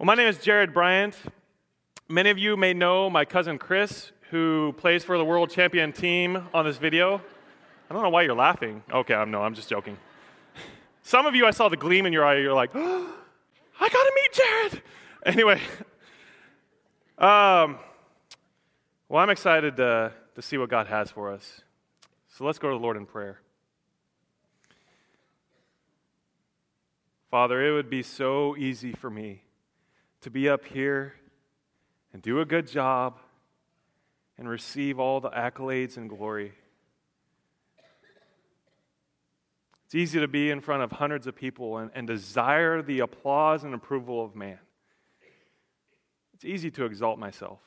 Well, my name is Jared Bryant. Many of you may know my cousin Kris, who plays for the world champion team on this video. I don't know why you're laughing. Okay, I'm no, I'm just joking. Some of you, I saw the gleam in your eye. You're like, oh, I gotta meet Jared. Anyway, um, well, I'm excited to, to see what God has for us. So let's go to the Lord in prayer. Father, it would be so easy for me to be up here and do a good job and receive all the accolades and glory. It's easy to be in front of hundreds of people and, and desire the applause and approval of man. It's easy to exalt myself.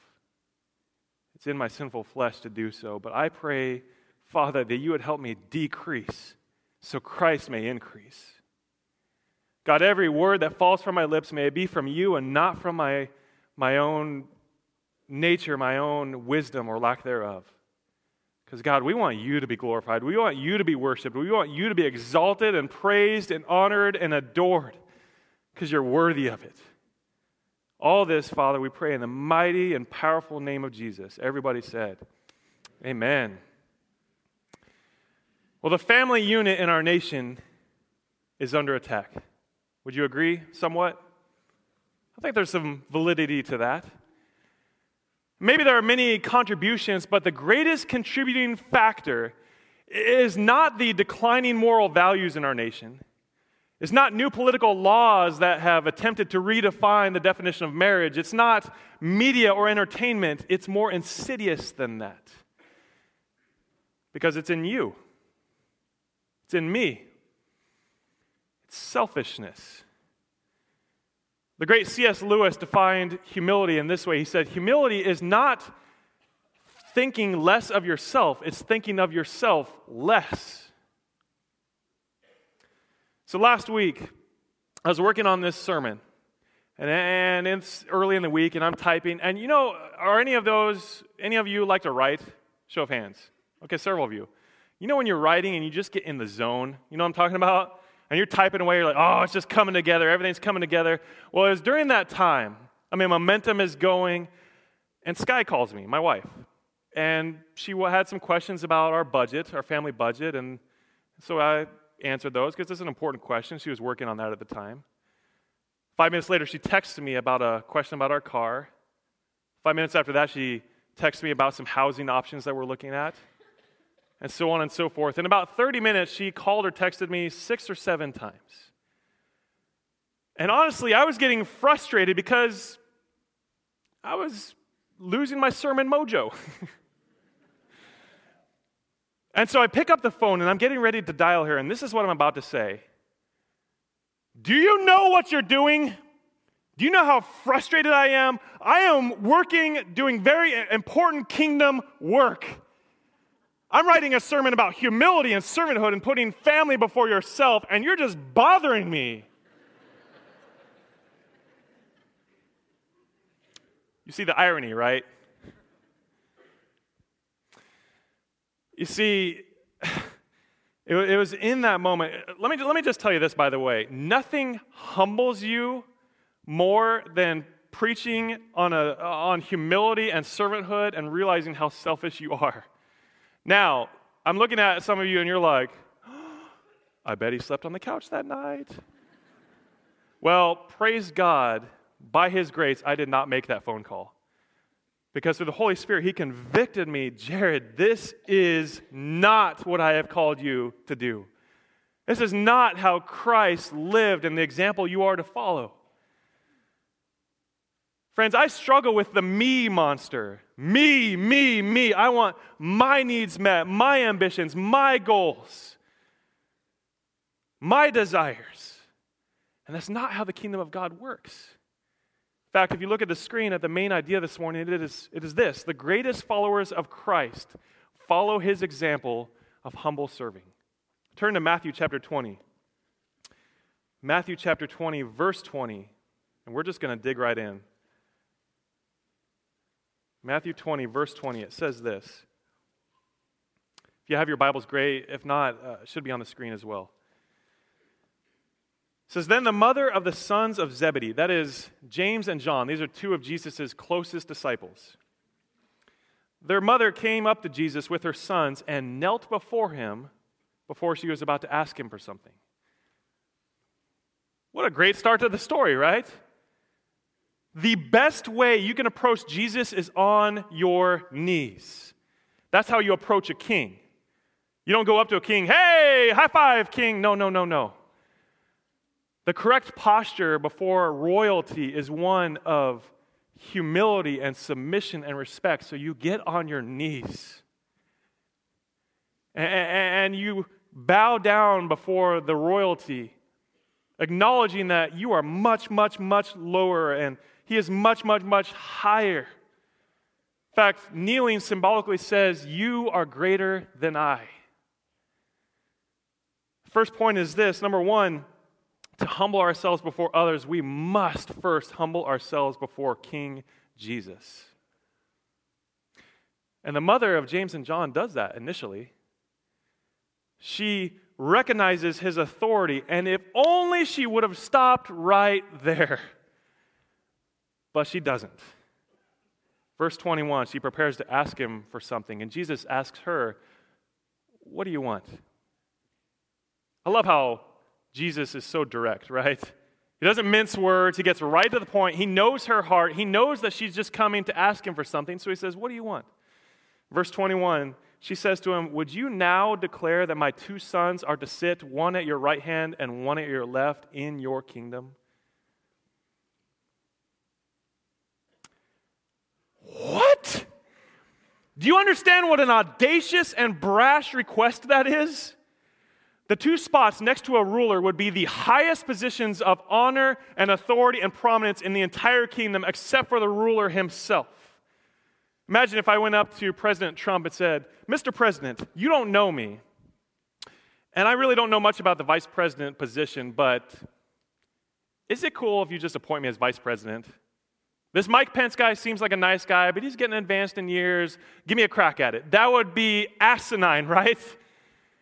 It's in my sinful flesh to do so, but I pray, Father, that you would help me decrease so Christ may increase. God, every word that falls from my lips, may it be from you and not from my, my own nature, my own wisdom or lack thereof. Because, God, we want you to be glorified. We want you to be worshiped. We want you to be exalted and praised and honored and adored because you're worthy of it. All this, Father, we pray in the mighty and powerful name of Jesus. Everybody said, Amen. Well, the family unit in our nation is under attack. Would you agree somewhat? I think there's some validity to that. Maybe there are many contributions, but the greatest contributing factor is not the declining moral values in our nation. It's not new political laws that have attempted to redefine the definition of marriage. It's not media or entertainment. It's more insidious than that. Because it's in you, it's in me selfishness. The great C.S. Lewis defined humility in this way. He said, Humility is not thinking less of yourself, it's thinking of yourself less. So last week, I was working on this sermon, and, and it's early in the week, and I'm typing. And you know, are any of those, any of you like to write? Show of hands. Okay, several of you. You know when you're writing and you just get in the zone? You know what I'm talking about? And you're typing away, you're like, oh, it's just coming together, everything's coming together. Well, it was during that time, I mean, momentum is going, and Sky calls me, my wife, and she had some questions about our budget, our family budget, and so I answered those because it's an important question. She was working on that at the time. Five minutes later, she texted me about a question about our car. Five minutes after that, she texted me about some housing options that we're looking at and so on and so forth. In about 30 minutes, she called or texted me six or seven times. And honestly, I was getting frustrated because I was losing my sermon mojo. and so I pick up the phone and I'm getting ready to dial her, and this is what I'm about to say. Do you know what you're doing? Do you know how frustrated I am? I am working, doing very important kingdom work. I'm writing a sermon about humility and servanthood and putting family before yourself, and you're just bothering me. You see the irony, right? You see, it, it, was in that moment. Let me, let me just tell you this, by the way. Nothing humbles you more than preaching on, a, on humility and servanthood and realizing how selfish you are. Now, I'm looking at some of you and you're like, I bet he slept on the couch that night. well, praise God, by his grace, I did not make that phone call. Because through the Holy Spirit, he convicted me, Jared, this is not what I have called you to do. This is not how Christ lived and the example you are to follow. Friends, I struggle with the me monster. Me, me, me. I want my needs met, my ambitions, my goals, my desires. And that's not how the kingdom of God works. In fact, if you look at the screen at the main idea this morning, it is, it is this the greatest followers of Christ follow his example of humble serving. Turn to Matthew chapter 20. Matthew chapter 20, verse 20, and we're just going to dig right in. Matthew 20, verse 20, it says this. If you have your Bibles, great. If not, uh, should be on the screen as well. It says, Then the mother of the sons of Zebedee, that is James and John, these are two of Jesus' closest disciples. Their mother came up to Jesus with her sons and knelt before him before she was about to ask him for something. What a great start to the story, right? The best way you can approach Jesus is on your knees. That's how you approach a king. You don't go up to a king, hey, high five, king. No, no, no, no. The correct posture before royalty is one of humility and submission and respect. So you get on your knees and you bow down before the royalty, acknowledging that you are much, much, much lower and he is much, much, much higher. In fact, kneeling symbolically says, You are greater than I. First point is this number one, to humble ourselves before others, we must first humble ourselves before King Jesus. And the mother of James and John does that initially. She recognizes his authority, and if only she would have stopped right there. But she doesn't. Verse 21, she prepares to ask him for something, and Jesus asks her, What do you want? I love how Jesus is so direct, right? He doesn't mince words. He gets right to the point. He knows her heart. He knows that she's just coming to ask him for something. So he says, What do you want? Verse 21, she says to him, Would you now declare that my two sons are to sit, one at your right hand and one at your left, in your kingdom? What? Do you understand what an audacious and brash request that is? The two spots next to a ruler would be the highest positions of honor and authority and prominence in the entire kingdom, except for the ruler himself. Imagine if I went up to President Trump and said, Mr. President, you don't know me, and I really don't know much about the vice president position, but is it cool if you just appoint me as vice president? This Mike Pence guy seems like a nice guy, but he's getting advanced in years. Give me a crack at it. That would be asinine, right?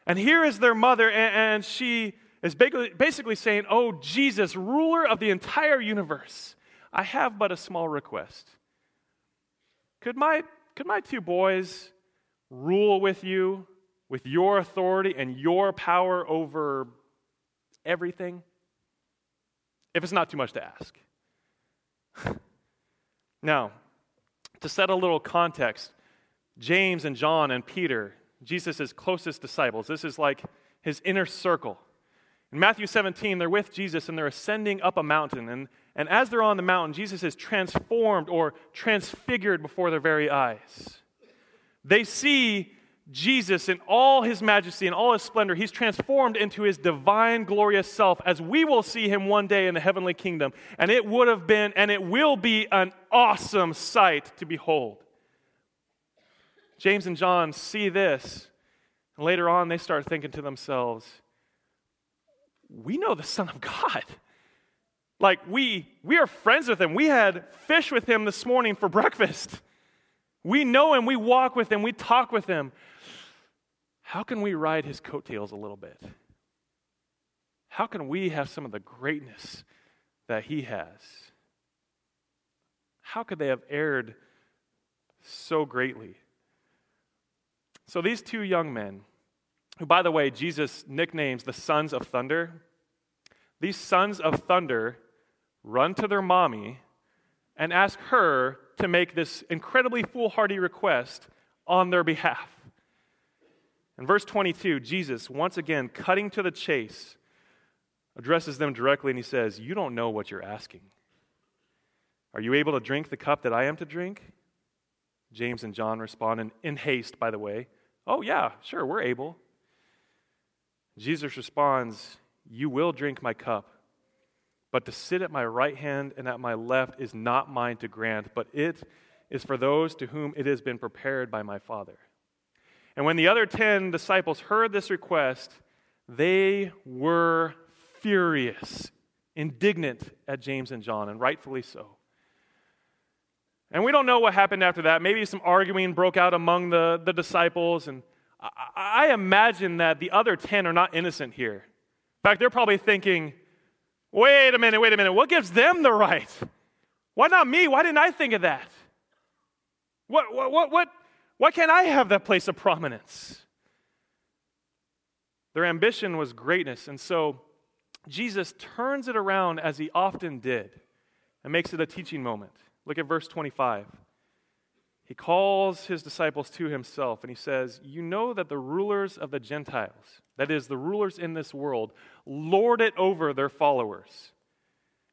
And here is their mother, and, she is basically saying, Oh, Jesus, ruler of the entire universe, I have but a small request. Could my, could my two boys rule with you, with your authority and your power over everything? If it's not too much to ask. now, to set a little context, James and John and Peter, Jesus' closest disciples. This is like his inner circle. In Matthew 17, they're with Jesus and they're ascending up a mountain. And, and as they're on the mountain, Jesus is transformed or transfigured before their very eyes. They see Jesus in all his majesty and all his splendor. He's transformed into his divine, glorious self as we will see him one day in the heavenly kingdom. And it would have been and it will be an awesome sight to behold. James and John see this. And later on, they start thinking to themselves, we know the Son of God. Like, we, we are friends with him. We had fish with him this morning for breakfast. We know him. We walk with him. We talk with him. How can we ride his coattails a little bit? How can we have some of the greatness that he has? How could they have erred so greatly? So these two young men, who, by the way, Jesus nicknames the sons of thunder, these sons of thunder run to their mommy and ask her to make this incredibly foolhardy request on their behalf. In verse 22, Jesus, once again cutting to the chase, addresses them directly and he says, You don't know what you're asking. Are you able to drink the cup that I am to drink? James and John respond, in, in haste, by the way. Oh, yeah, sure, we're able. Jesus responds, You will drink my cup, but to sit at my right hand and at my left is not mine to grant, but it is for those to whom it has been prepared by my Father. And when the other ten disciples heard this request, they were furious, indignant at James and John, and rightfully so. And we don't know what happened after that. Maybe some arguing broke out among the, the disciples. And I, I imagine that the other 10 are not innocent here. In fact, they're probably thinking, Wait a minute, wait a minute. What gives them the right? Why not me? Why didn't I think of that? What, what, what, what, why can't I have that place of prominence? Their ambition was greatness, and so Jesus turns it around as he often did and makes it a teaching moment. Look at verse 25. He calls his disciples to himself and he says, You know that the rulers of the Gentiles, that is, the rulers in this world, lord it over their followers,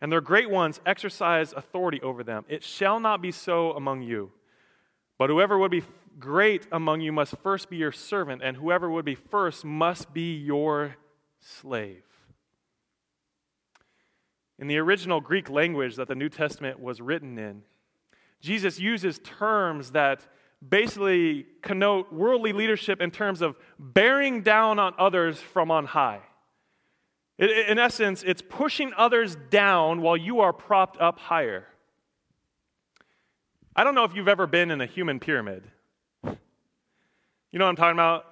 and their great ones exercise authority over them. It shall not be so among you. But whoever would be great among you must first be your servant, and whoever would be first must be your slave. In the original Greek language that the New Testament was written in, Jesus uses terms that basically connote worldly leadership in terms of bearing down on others from on high. In essence, it's pushing others down while you are propped up higher. I don't know if you've ever been in a human pyramid. You know what I'm talking about?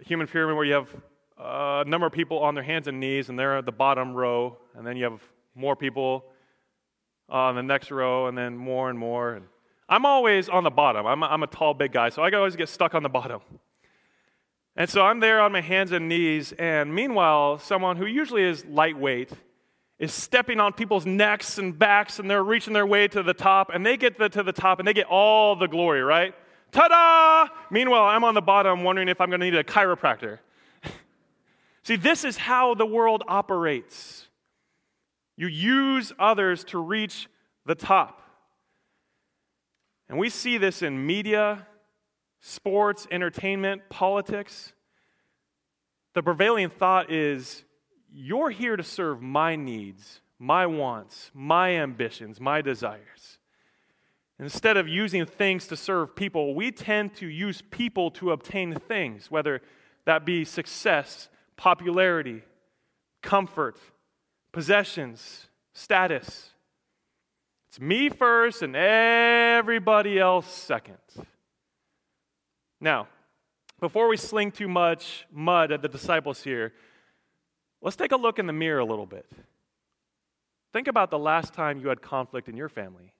A human pyramid where you have a number of people on their hands and knees, and they're at the bottom row, and then you have more people on the next row, and then more and more. And I'm always on the bottom. I'm a, I'm a tall, big guy, so I always get stuck on the bottom. And so I'm there on my hands and knees, and meanwhile, someone who usually is lightweight is stepping on people's necks and backs, and they're reaching their way to the top, and they get the, to the top, and they get all the glory, right? Ta da! Meanwhile, I'm on the bottom wondering if I'm going to need a chiropractor. See, this is how the world operates. You use others to reach the top. And we see this in media, sports, entertainment, politics. The prevailing thought is you're here to serve my needs, my wants, my ambitions, my desires. Instead of using things to serve people, we tend to use people to obtain things, whether that be success, popularity, comfort, possessions, status. It's me first and everybody else second. Now, before we sling too much mud at the disciples here, let's take a look in the mirror a little bit. Think about the last time you had conflict in your family.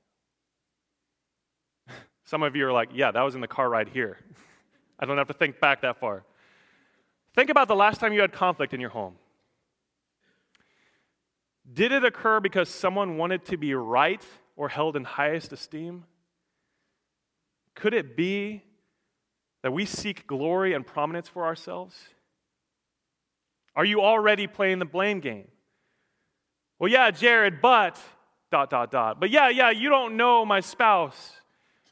Some of you are like, yeah, that was in the car ride here. I don't have to think back that far. Think about the last time you had conflict in your home. Did it occur because someone wanted to be right or held in highest esteem? Could it be that we seek glory and prominence for ourselves? Are you already playing the blame game? Well, yeah, Jared, but dot, dot, dot. But yeah, yeah, you don't know my spouse.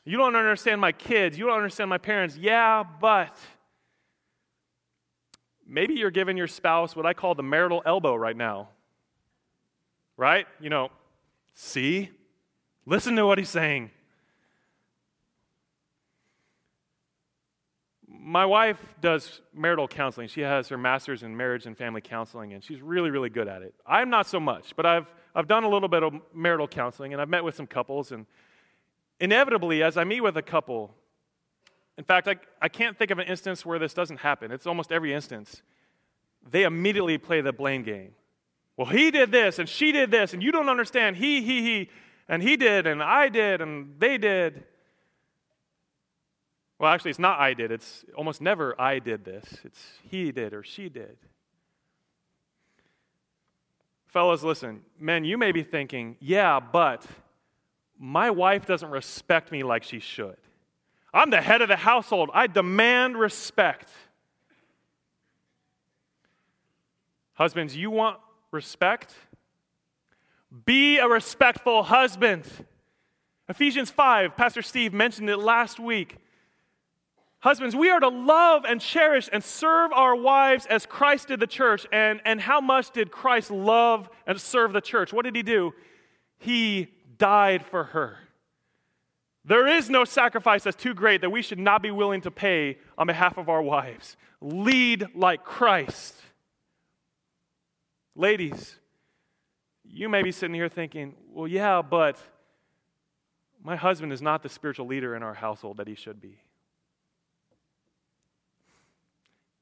You don't understand my kids. You don't understand my parents. Yeah, but maybe you're giving your spouse what I call the marital elbow right now right? You know, see? Listen to what he's saying. My wife does marital counseling. She has her master's in marriage and family counseling, and she's really, really good at it. I'm not so much, but I've, I've done a little bit of marital counseling, and I've met with some couples, and inevitably, as I meet with a couple, in fact, I, I can't think of an instance where this doesn't happen. It's almost every instance. They immediately play the blame game. Well, he did this and she did this, and you don't understand. He, he, he, and he did, and I did, and they did. Well, actually, it's not I did. It's almost never I did this. It's he did or she did. Fellas, listen. Men, you may be thinking, yeah, but my wife doesn't respect me like she should. I'm the head of the household. I demand respect. Husbands, you want respect. Be a respectful husband. Ephesians 5, Pastor Steve mentioned it last week. Husbands, we are to love and cherish and serve our wives as Christ did the church. And, and how much did Christ love and serve the church? What did he do? He died for her. There is no sacrifice that's too great that we should not be willing to pay on behalf of our wives. Lead like Christ. Ladies, you may be sitting here thinking, well, yeah, but my husband is not the spiritual leader in our household that he should be.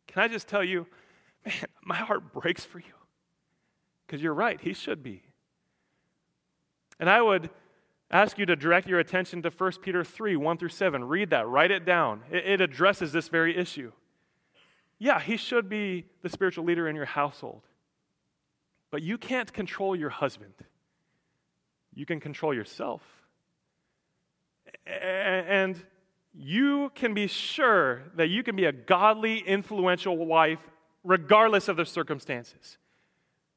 Can I just tell you, man, my heart breaks for you. because you're right, he should be. And I would ask you to direct your attention to 1 Peter 3 1 through 7. Read that, write it down. It, it addresses this very issue. Yeah, he should be the spiritual leader in your household. But you can't control your husband, you can control yourself. And you can be sure that you can be a godly, influential wife regardless of the circumstances.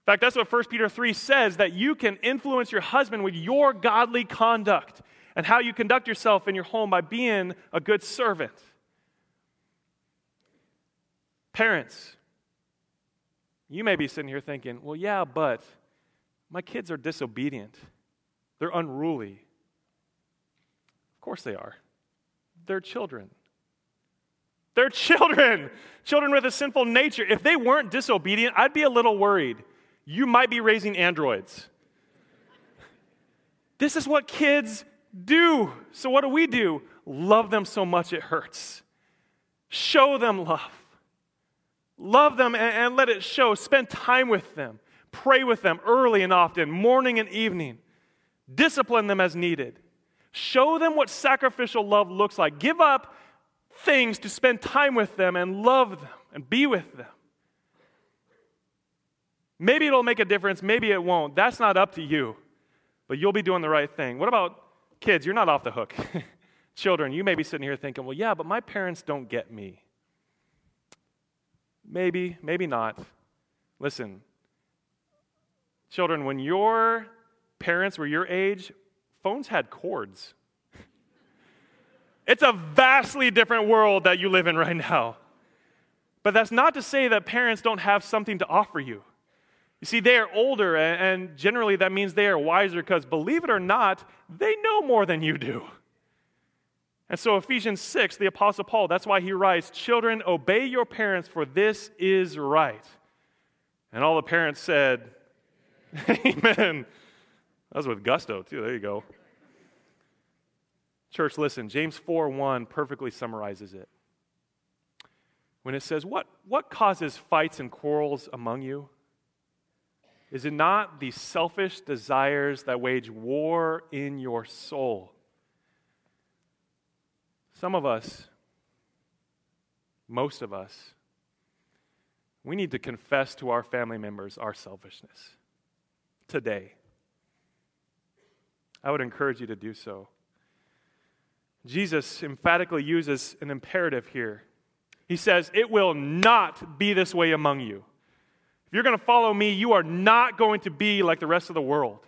In fact, that's what 1 Peter 3 says that you can influence your husband with your godly conduct and how you conduct yourself in your home by being a good servant. Parents, you may be sitting here thinking, well, yeah, but my kids are disobedient, they're unruly. Of course they are. They're children. They're children, children with a sinful nature. If they weren't disobedient, I'd be a little worried. You might be raising androids. This is what kids do. So, what do we do? Love them so much it hurts. Show them love. Love them and, and let it show. Spend time with them. Pray with them early and often, morning and evening. Discipline them as needed. Show them what sacrificial love looks like. Give up things to spend time with them and love them and be with them. Maybe it'll make a difference, maybe it won't. That's not up to you, but you'll be doing the right thing. What about kids? You're not off the hook. Children, you may be sitting here thinking, well, yeah, but my parents don't get me. Maybe, maybe not. Listen, children, when your parents were your age, phones had cords. It's a vastly different world that you live in right now. But that's not to say that parents don't have something to offer you. You see, they are older, and generally that means they are wiser because, believe it or not, they know more than you do. And so, Ephesians 6, the Apostle Paul, that's why he writes, Children, obey your parents, for this is right. And all the parents said, Amen. That was with gusto, too. There you go. Church, listen, James 4 1 perfectly summarizes it. When it says, what, what causes fights and quarrels among you? Is it not the selfish desires that wage war in your soul? Some of us, most of us, we need to confess to our family members our selfishness today. I would encourage you to do so. Jesus emphatically uses an imperative here. He says, It will not be this way among you. If you're going to follow me, you are not going to be like the rest of the world.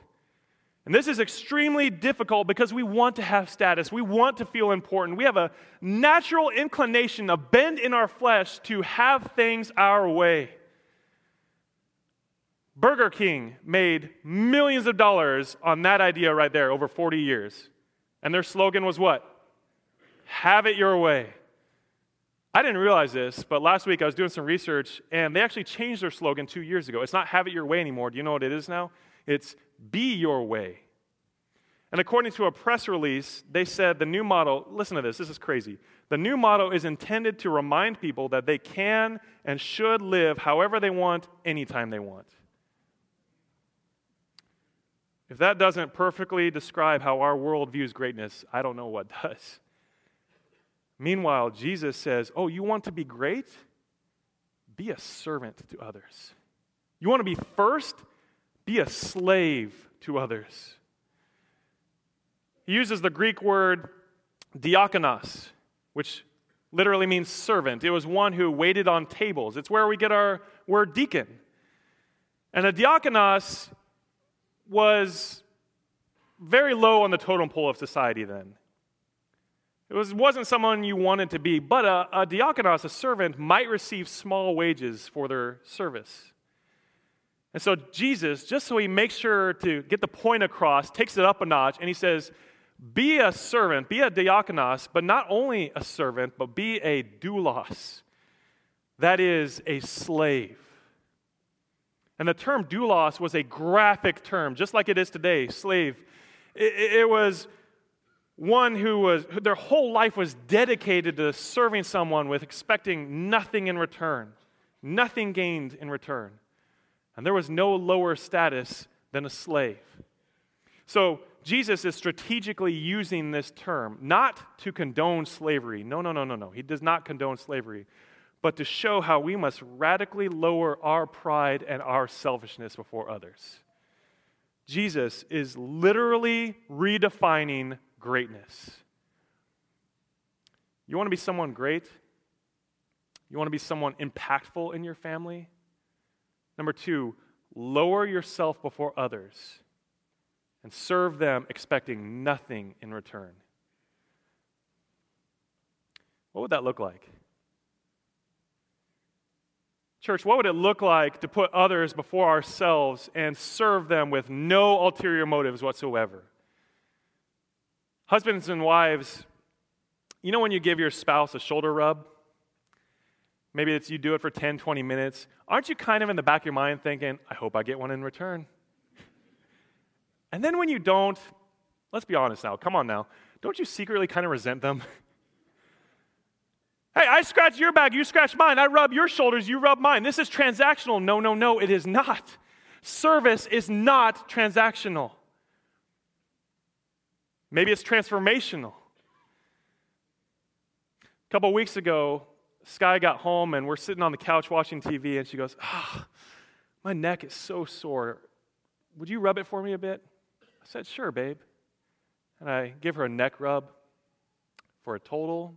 And this is extremely difficult because we want to have status. We want to feel important. We have a natural inclination, a bend in our flesh to have things our way. Burger King made millions of dollars on that idea right there over 40 years. And their slogan was what? Have it your way. I didn't realize this, but last week I was doing some research and they actually changed their slogan two years ago. It's not have it your way anymore. Do you know what it is now? It's be your way. And according to a press release, they said the new motto, listen to this, this is crazy. The new motto is intended to remind people that they can and should live however they want, anytime they want. If that doesn't perfectly describe how our world views greatness, I don't know what does. Meanwhile, Jesus says, Oh, you want to be great? Be a servant to others. You want to be first? Be a slave to others. He uses the Greek word diakonos, which literally means servant. It was one who waited on tables. It's where we get our word deacon. And a diakonos was very low on the totem pole of society then. It was, wasn't someone you wanted to be, but a, a diakonos, a servant, might receive small wages for their service. And so Jesus, just so he makes sure to get the point across, takes it up a notch and he says, Be a servant, be a diakonos, but not only a servant, but be a doulos. That is a slave. And the term doulos was a graphic term, just like it is today, slave. It, it was one who was, their whole life was dedicated to serving someone with expecting nothing in return, nothing gained in return. And there was no lower status than a slave. So Jesus is strategically using this term not to condone slavery. No, no, no, no, no. He does not condone slavery, but to show how we must radically lower our pride and our selfishness before others. Jesus is literally redefining greatness. You want to be someone great? You want to be someone impactful in your family? Number two, lower yourself before others and serve them expecting nothing in return. What would that look like? Church, what would it look like to put others before ourselves and serve them with no ulterior motives whatsoever? Husbands and wives, you know when you give your spouse a shoulder rub? Maybe it's you do it for 10, 20 minutes. Aren't you kind of in the back of your mind thinking, I hope I get one in return? And then when you don't, let's be honest now, come on now, don't you secretly kind of resent them? Hey, I scratch your back, you scratch mine. I rub your shoulders, you rub mine. This is transactional. No, no, no, it is not. Service is not transactional. Maybe it's transformational. A couple weeks ago, Sky got home and we're sitting on the couch watching TV, and she goes, oh, my neck is so sore. Would you rub it for me a bit? I said, Sure, babe. And I give her a neck rub for a total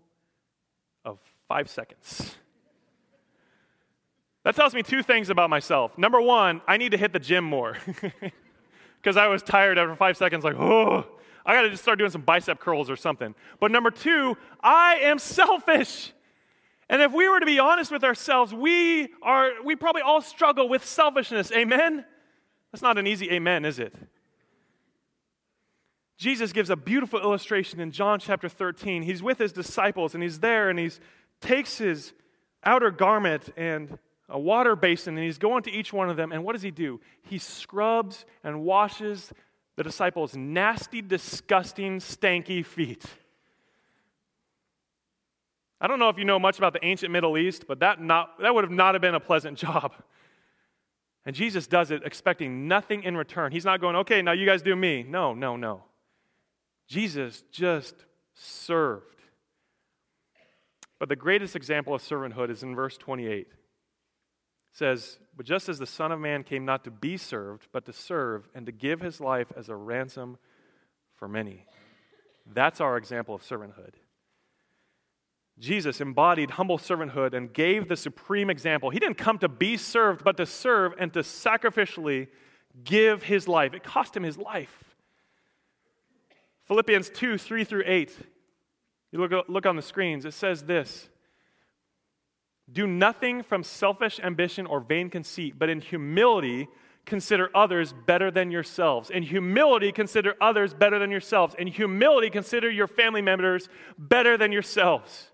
of five seconds. That tells me two things about myself. Number one, I need to hit the gym more because I was tired after five seconds, like, oh, I got to just start doing some bicep curls or something. But number two, I am selfish. And if we were to be honest with ourselves, we are we probably all struggle with selfishness. Amen. That's not an easy amen, is it? Jesus gives a beautiful illustration in John chapter 13. He's with his disciples and he's there and he takes his outer garment and a water basin and he's going to each one of them. And what does he do? He scrubs and washes the disciples' nasty, disgusting, stanky feet. I don't know if you know much about the ancient Middle East, but that, not, that would have not have been a pleasant job. And Jesus does it expecting nothing in return. He's not going, okay, now you guys do me. No, no, no. Jesus just served. But the greatest example of servanthood is in verse 28. It says, But just as the Son of Man came not to be served, but to serve, and to give his life as a ransom for many. That's our example of servanthood. Jesus embodied humble servanthood and gave the supreme example. He didn't come to be served, but to serve and to sacrificially give his life. It cost him his life. Philippians 2 3 through 8. You look, look on the screens, it says this Do nothing from selfish ambition or vain conceit, but in humility consider others better than yourselves. In humility, consider others better than yourselves. In humility, consider your family members better than yourselves.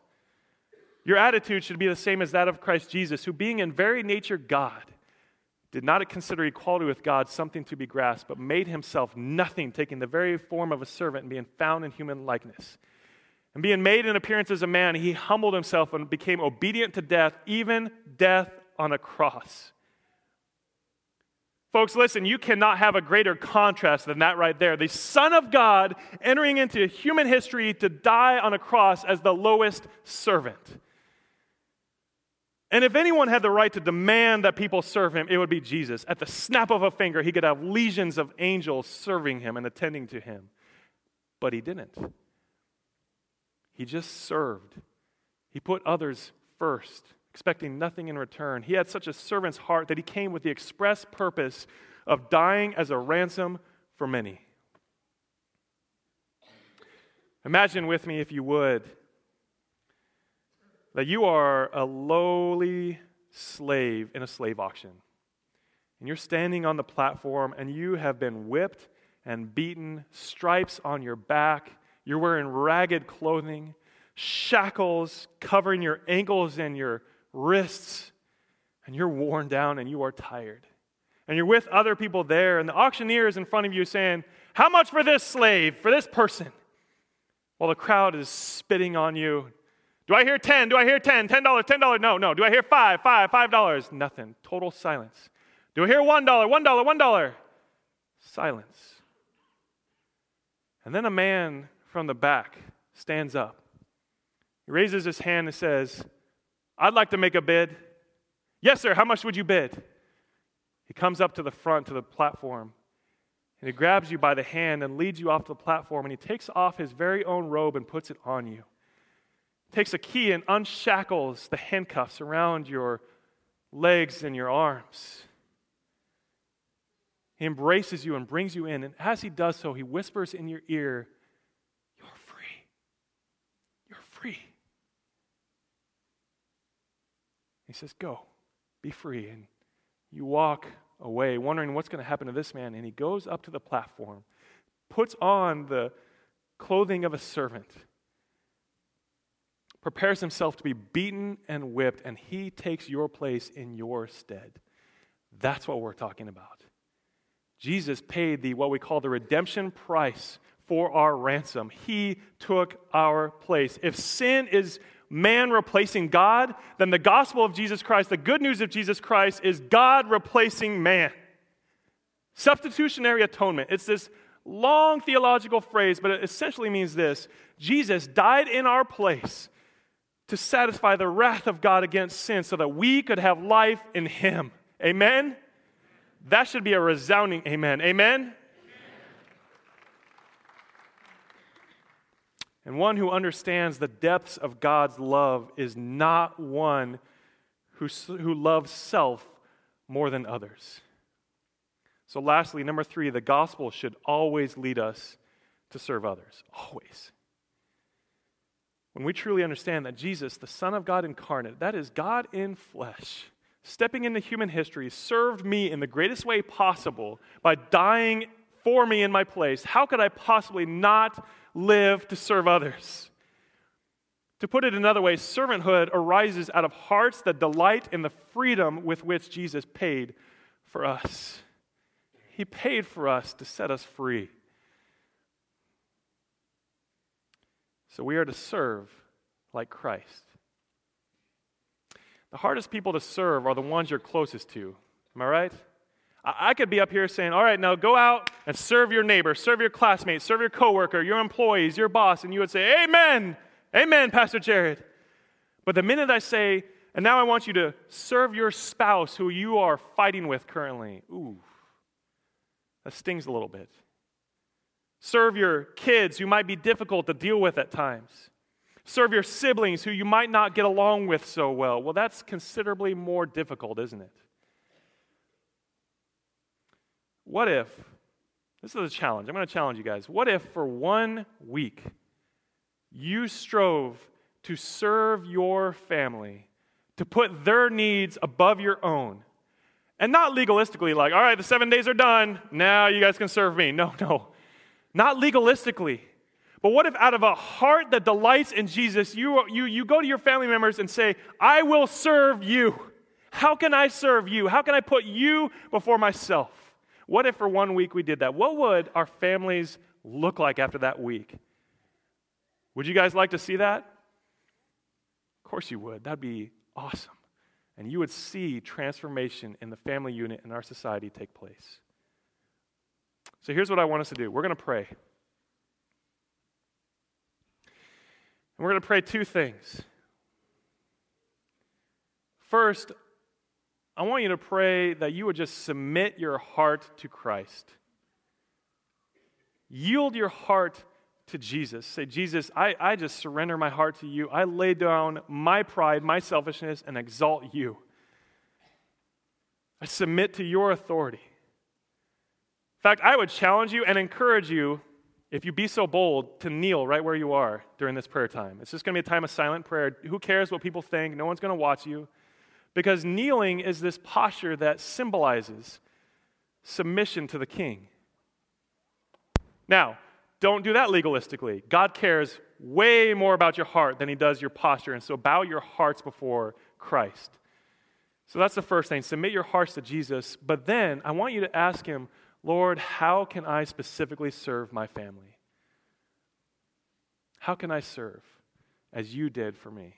Your attitude should be the same as that of Christ Jesus, who, being in very nature God, did not consider equality with God something to be grasped, but made himself nothing, taking the very form of a servant and being found in human likeness. And being made in appearance as a man, he humbled himself and became obedient to death, even death on a cross. Folks, listen, you cannot have a greater contrast than that right there. The Son of God entering into human history to die on a cross as the lowest servant. And if anyone had the right to demand that people serve him, it would be Jesus. At the snap of a finger, he could have legions of angels serving him and attending to him. But he didn't. He just served. He put others first, expecting nothing in return. He had such a servant's heart that he came with the express purpose of dying as a ransom for many. Imagine with me, if you would, that you are a lowly slave in a slave auction. And you're standing on the platform and you have been whipped and beaten, stripes on your back. You're wearing ragged clothing, shackles covering your ankles and your wrists, and you're worn down and you are tired. And you're with other people there, and the auctioneer is in front of you saying, How much for this slave, for this person? While the crowd is spitting on you, do I hear 10? Do I hear 10? $10, $10? No, no. Do I hear 5? 5, $5? Nothing. Total silence. Do I hear one dollar, one dollar, one dollar? Silence. And then a man from the back stands up. He raises his hand and says, I'd like to make a bid. Yes, sir. How much would you bid? He comes up to the front, to the platform, and he grabs you by the hand and leads you off to the platform, and he takes off his very own robe and puts it on you. Takes a key and unshackles the handcuffs around your legs and your arms. He embraces you and brings you in, and as he does so, he whispers in your ear, You're free. You're free. He says, Go, be free. And you walk away, wondering what's going to happen to this man. And he goes up to the platform, puts on the clothing of a servant, prepares himself to be beaten and whipped, and he takes your place in your stead. That's what we're talking about. Jesus paid the what we call the redemption price for our ransom. He took our place. If sin is man replacing God, then the gospel of Jesus Christ, the good news of Jesus Christ, is God replacing man. Substitutionary atonement. It's this long theological phrase, but it essentially means this Jesus died in our place to satisfy the wrath of God against sin so that we could have life in Him. Amen? That should be a resounding amen. Amen? And one who understands the depths of God's love is not one who, who loves self more than others. So, lastly, number three, the gospel should always lead us to serve others. Always. When we truly understand that Jesus, the Son of God incarnate, that is God in flesh, stepping into human history, served me in the greatest way possible by dying for me in my place, how could I possibly not live to serve others? To put it another way, servanthood arises out of hearts that delight in the freedom with which Jesus paid for us. He paid for us to set us free. So we are to serve like Christ. The hardest people to serve are the ones you're closest to. Am I right? I could be up here saying, all right, now go out and serve your neighbor, serve your classmates, serve your coworker, your employees, your boss, and you would say, Amen, Amen, Pastor Jared. But the minute I say, and now I want you to serve your spouse who you are fighting with currently, ooh, that stings a little bit. Serve your kids who might be difficult to deal with at times. Serve your siblings who you might not get along with so well. Well, that's considerably more difficult, isn't it? What if, this is a challenge, I'm going to challenge you guys. What if for one week you strove to serve your family, to put their needs above your own? And not legalistically, like, all right, the seven days are done, now you guys can serve me. No, no. Not legalistically. But what if out of a heart that delights in Jesus, you, you, you go to your family members and say, I will serve you. How can I serve you? How can I put you before myself? What if for one week we did that? What would our families look like after that week? Would you guys like to see that? Of course you would. That'd be awesome. And you would see transformation in the family unit in our society take place. So here's what I want us to do we're going to pray. And we're going to pray two things. First, I want you to pray that you would just submit your heart to Christ. Yield your heart to Jesus. Say, Jesus, I, I just surrender my heart to you. I lay down my pride, my selfishness, and exalt you. I submit to your authority. In fact, I would challenge you and encourage you, if you be so bold, to kneel right where you are during this prayer time. It's just going to be a time of silent prayer. Who cares what people think? No one's going to watch you. Because kneeling is this posture that symbolizes submission to the king. Now, don't do that legalistically. God cares way more about your heart than he does your posture. And so bow your hearts before Christ. So that's the first thing. Submit your hearts to Jesus. But then I want you to ask him, Lord, how can I specifically serve my family? How can I serve as you did for me?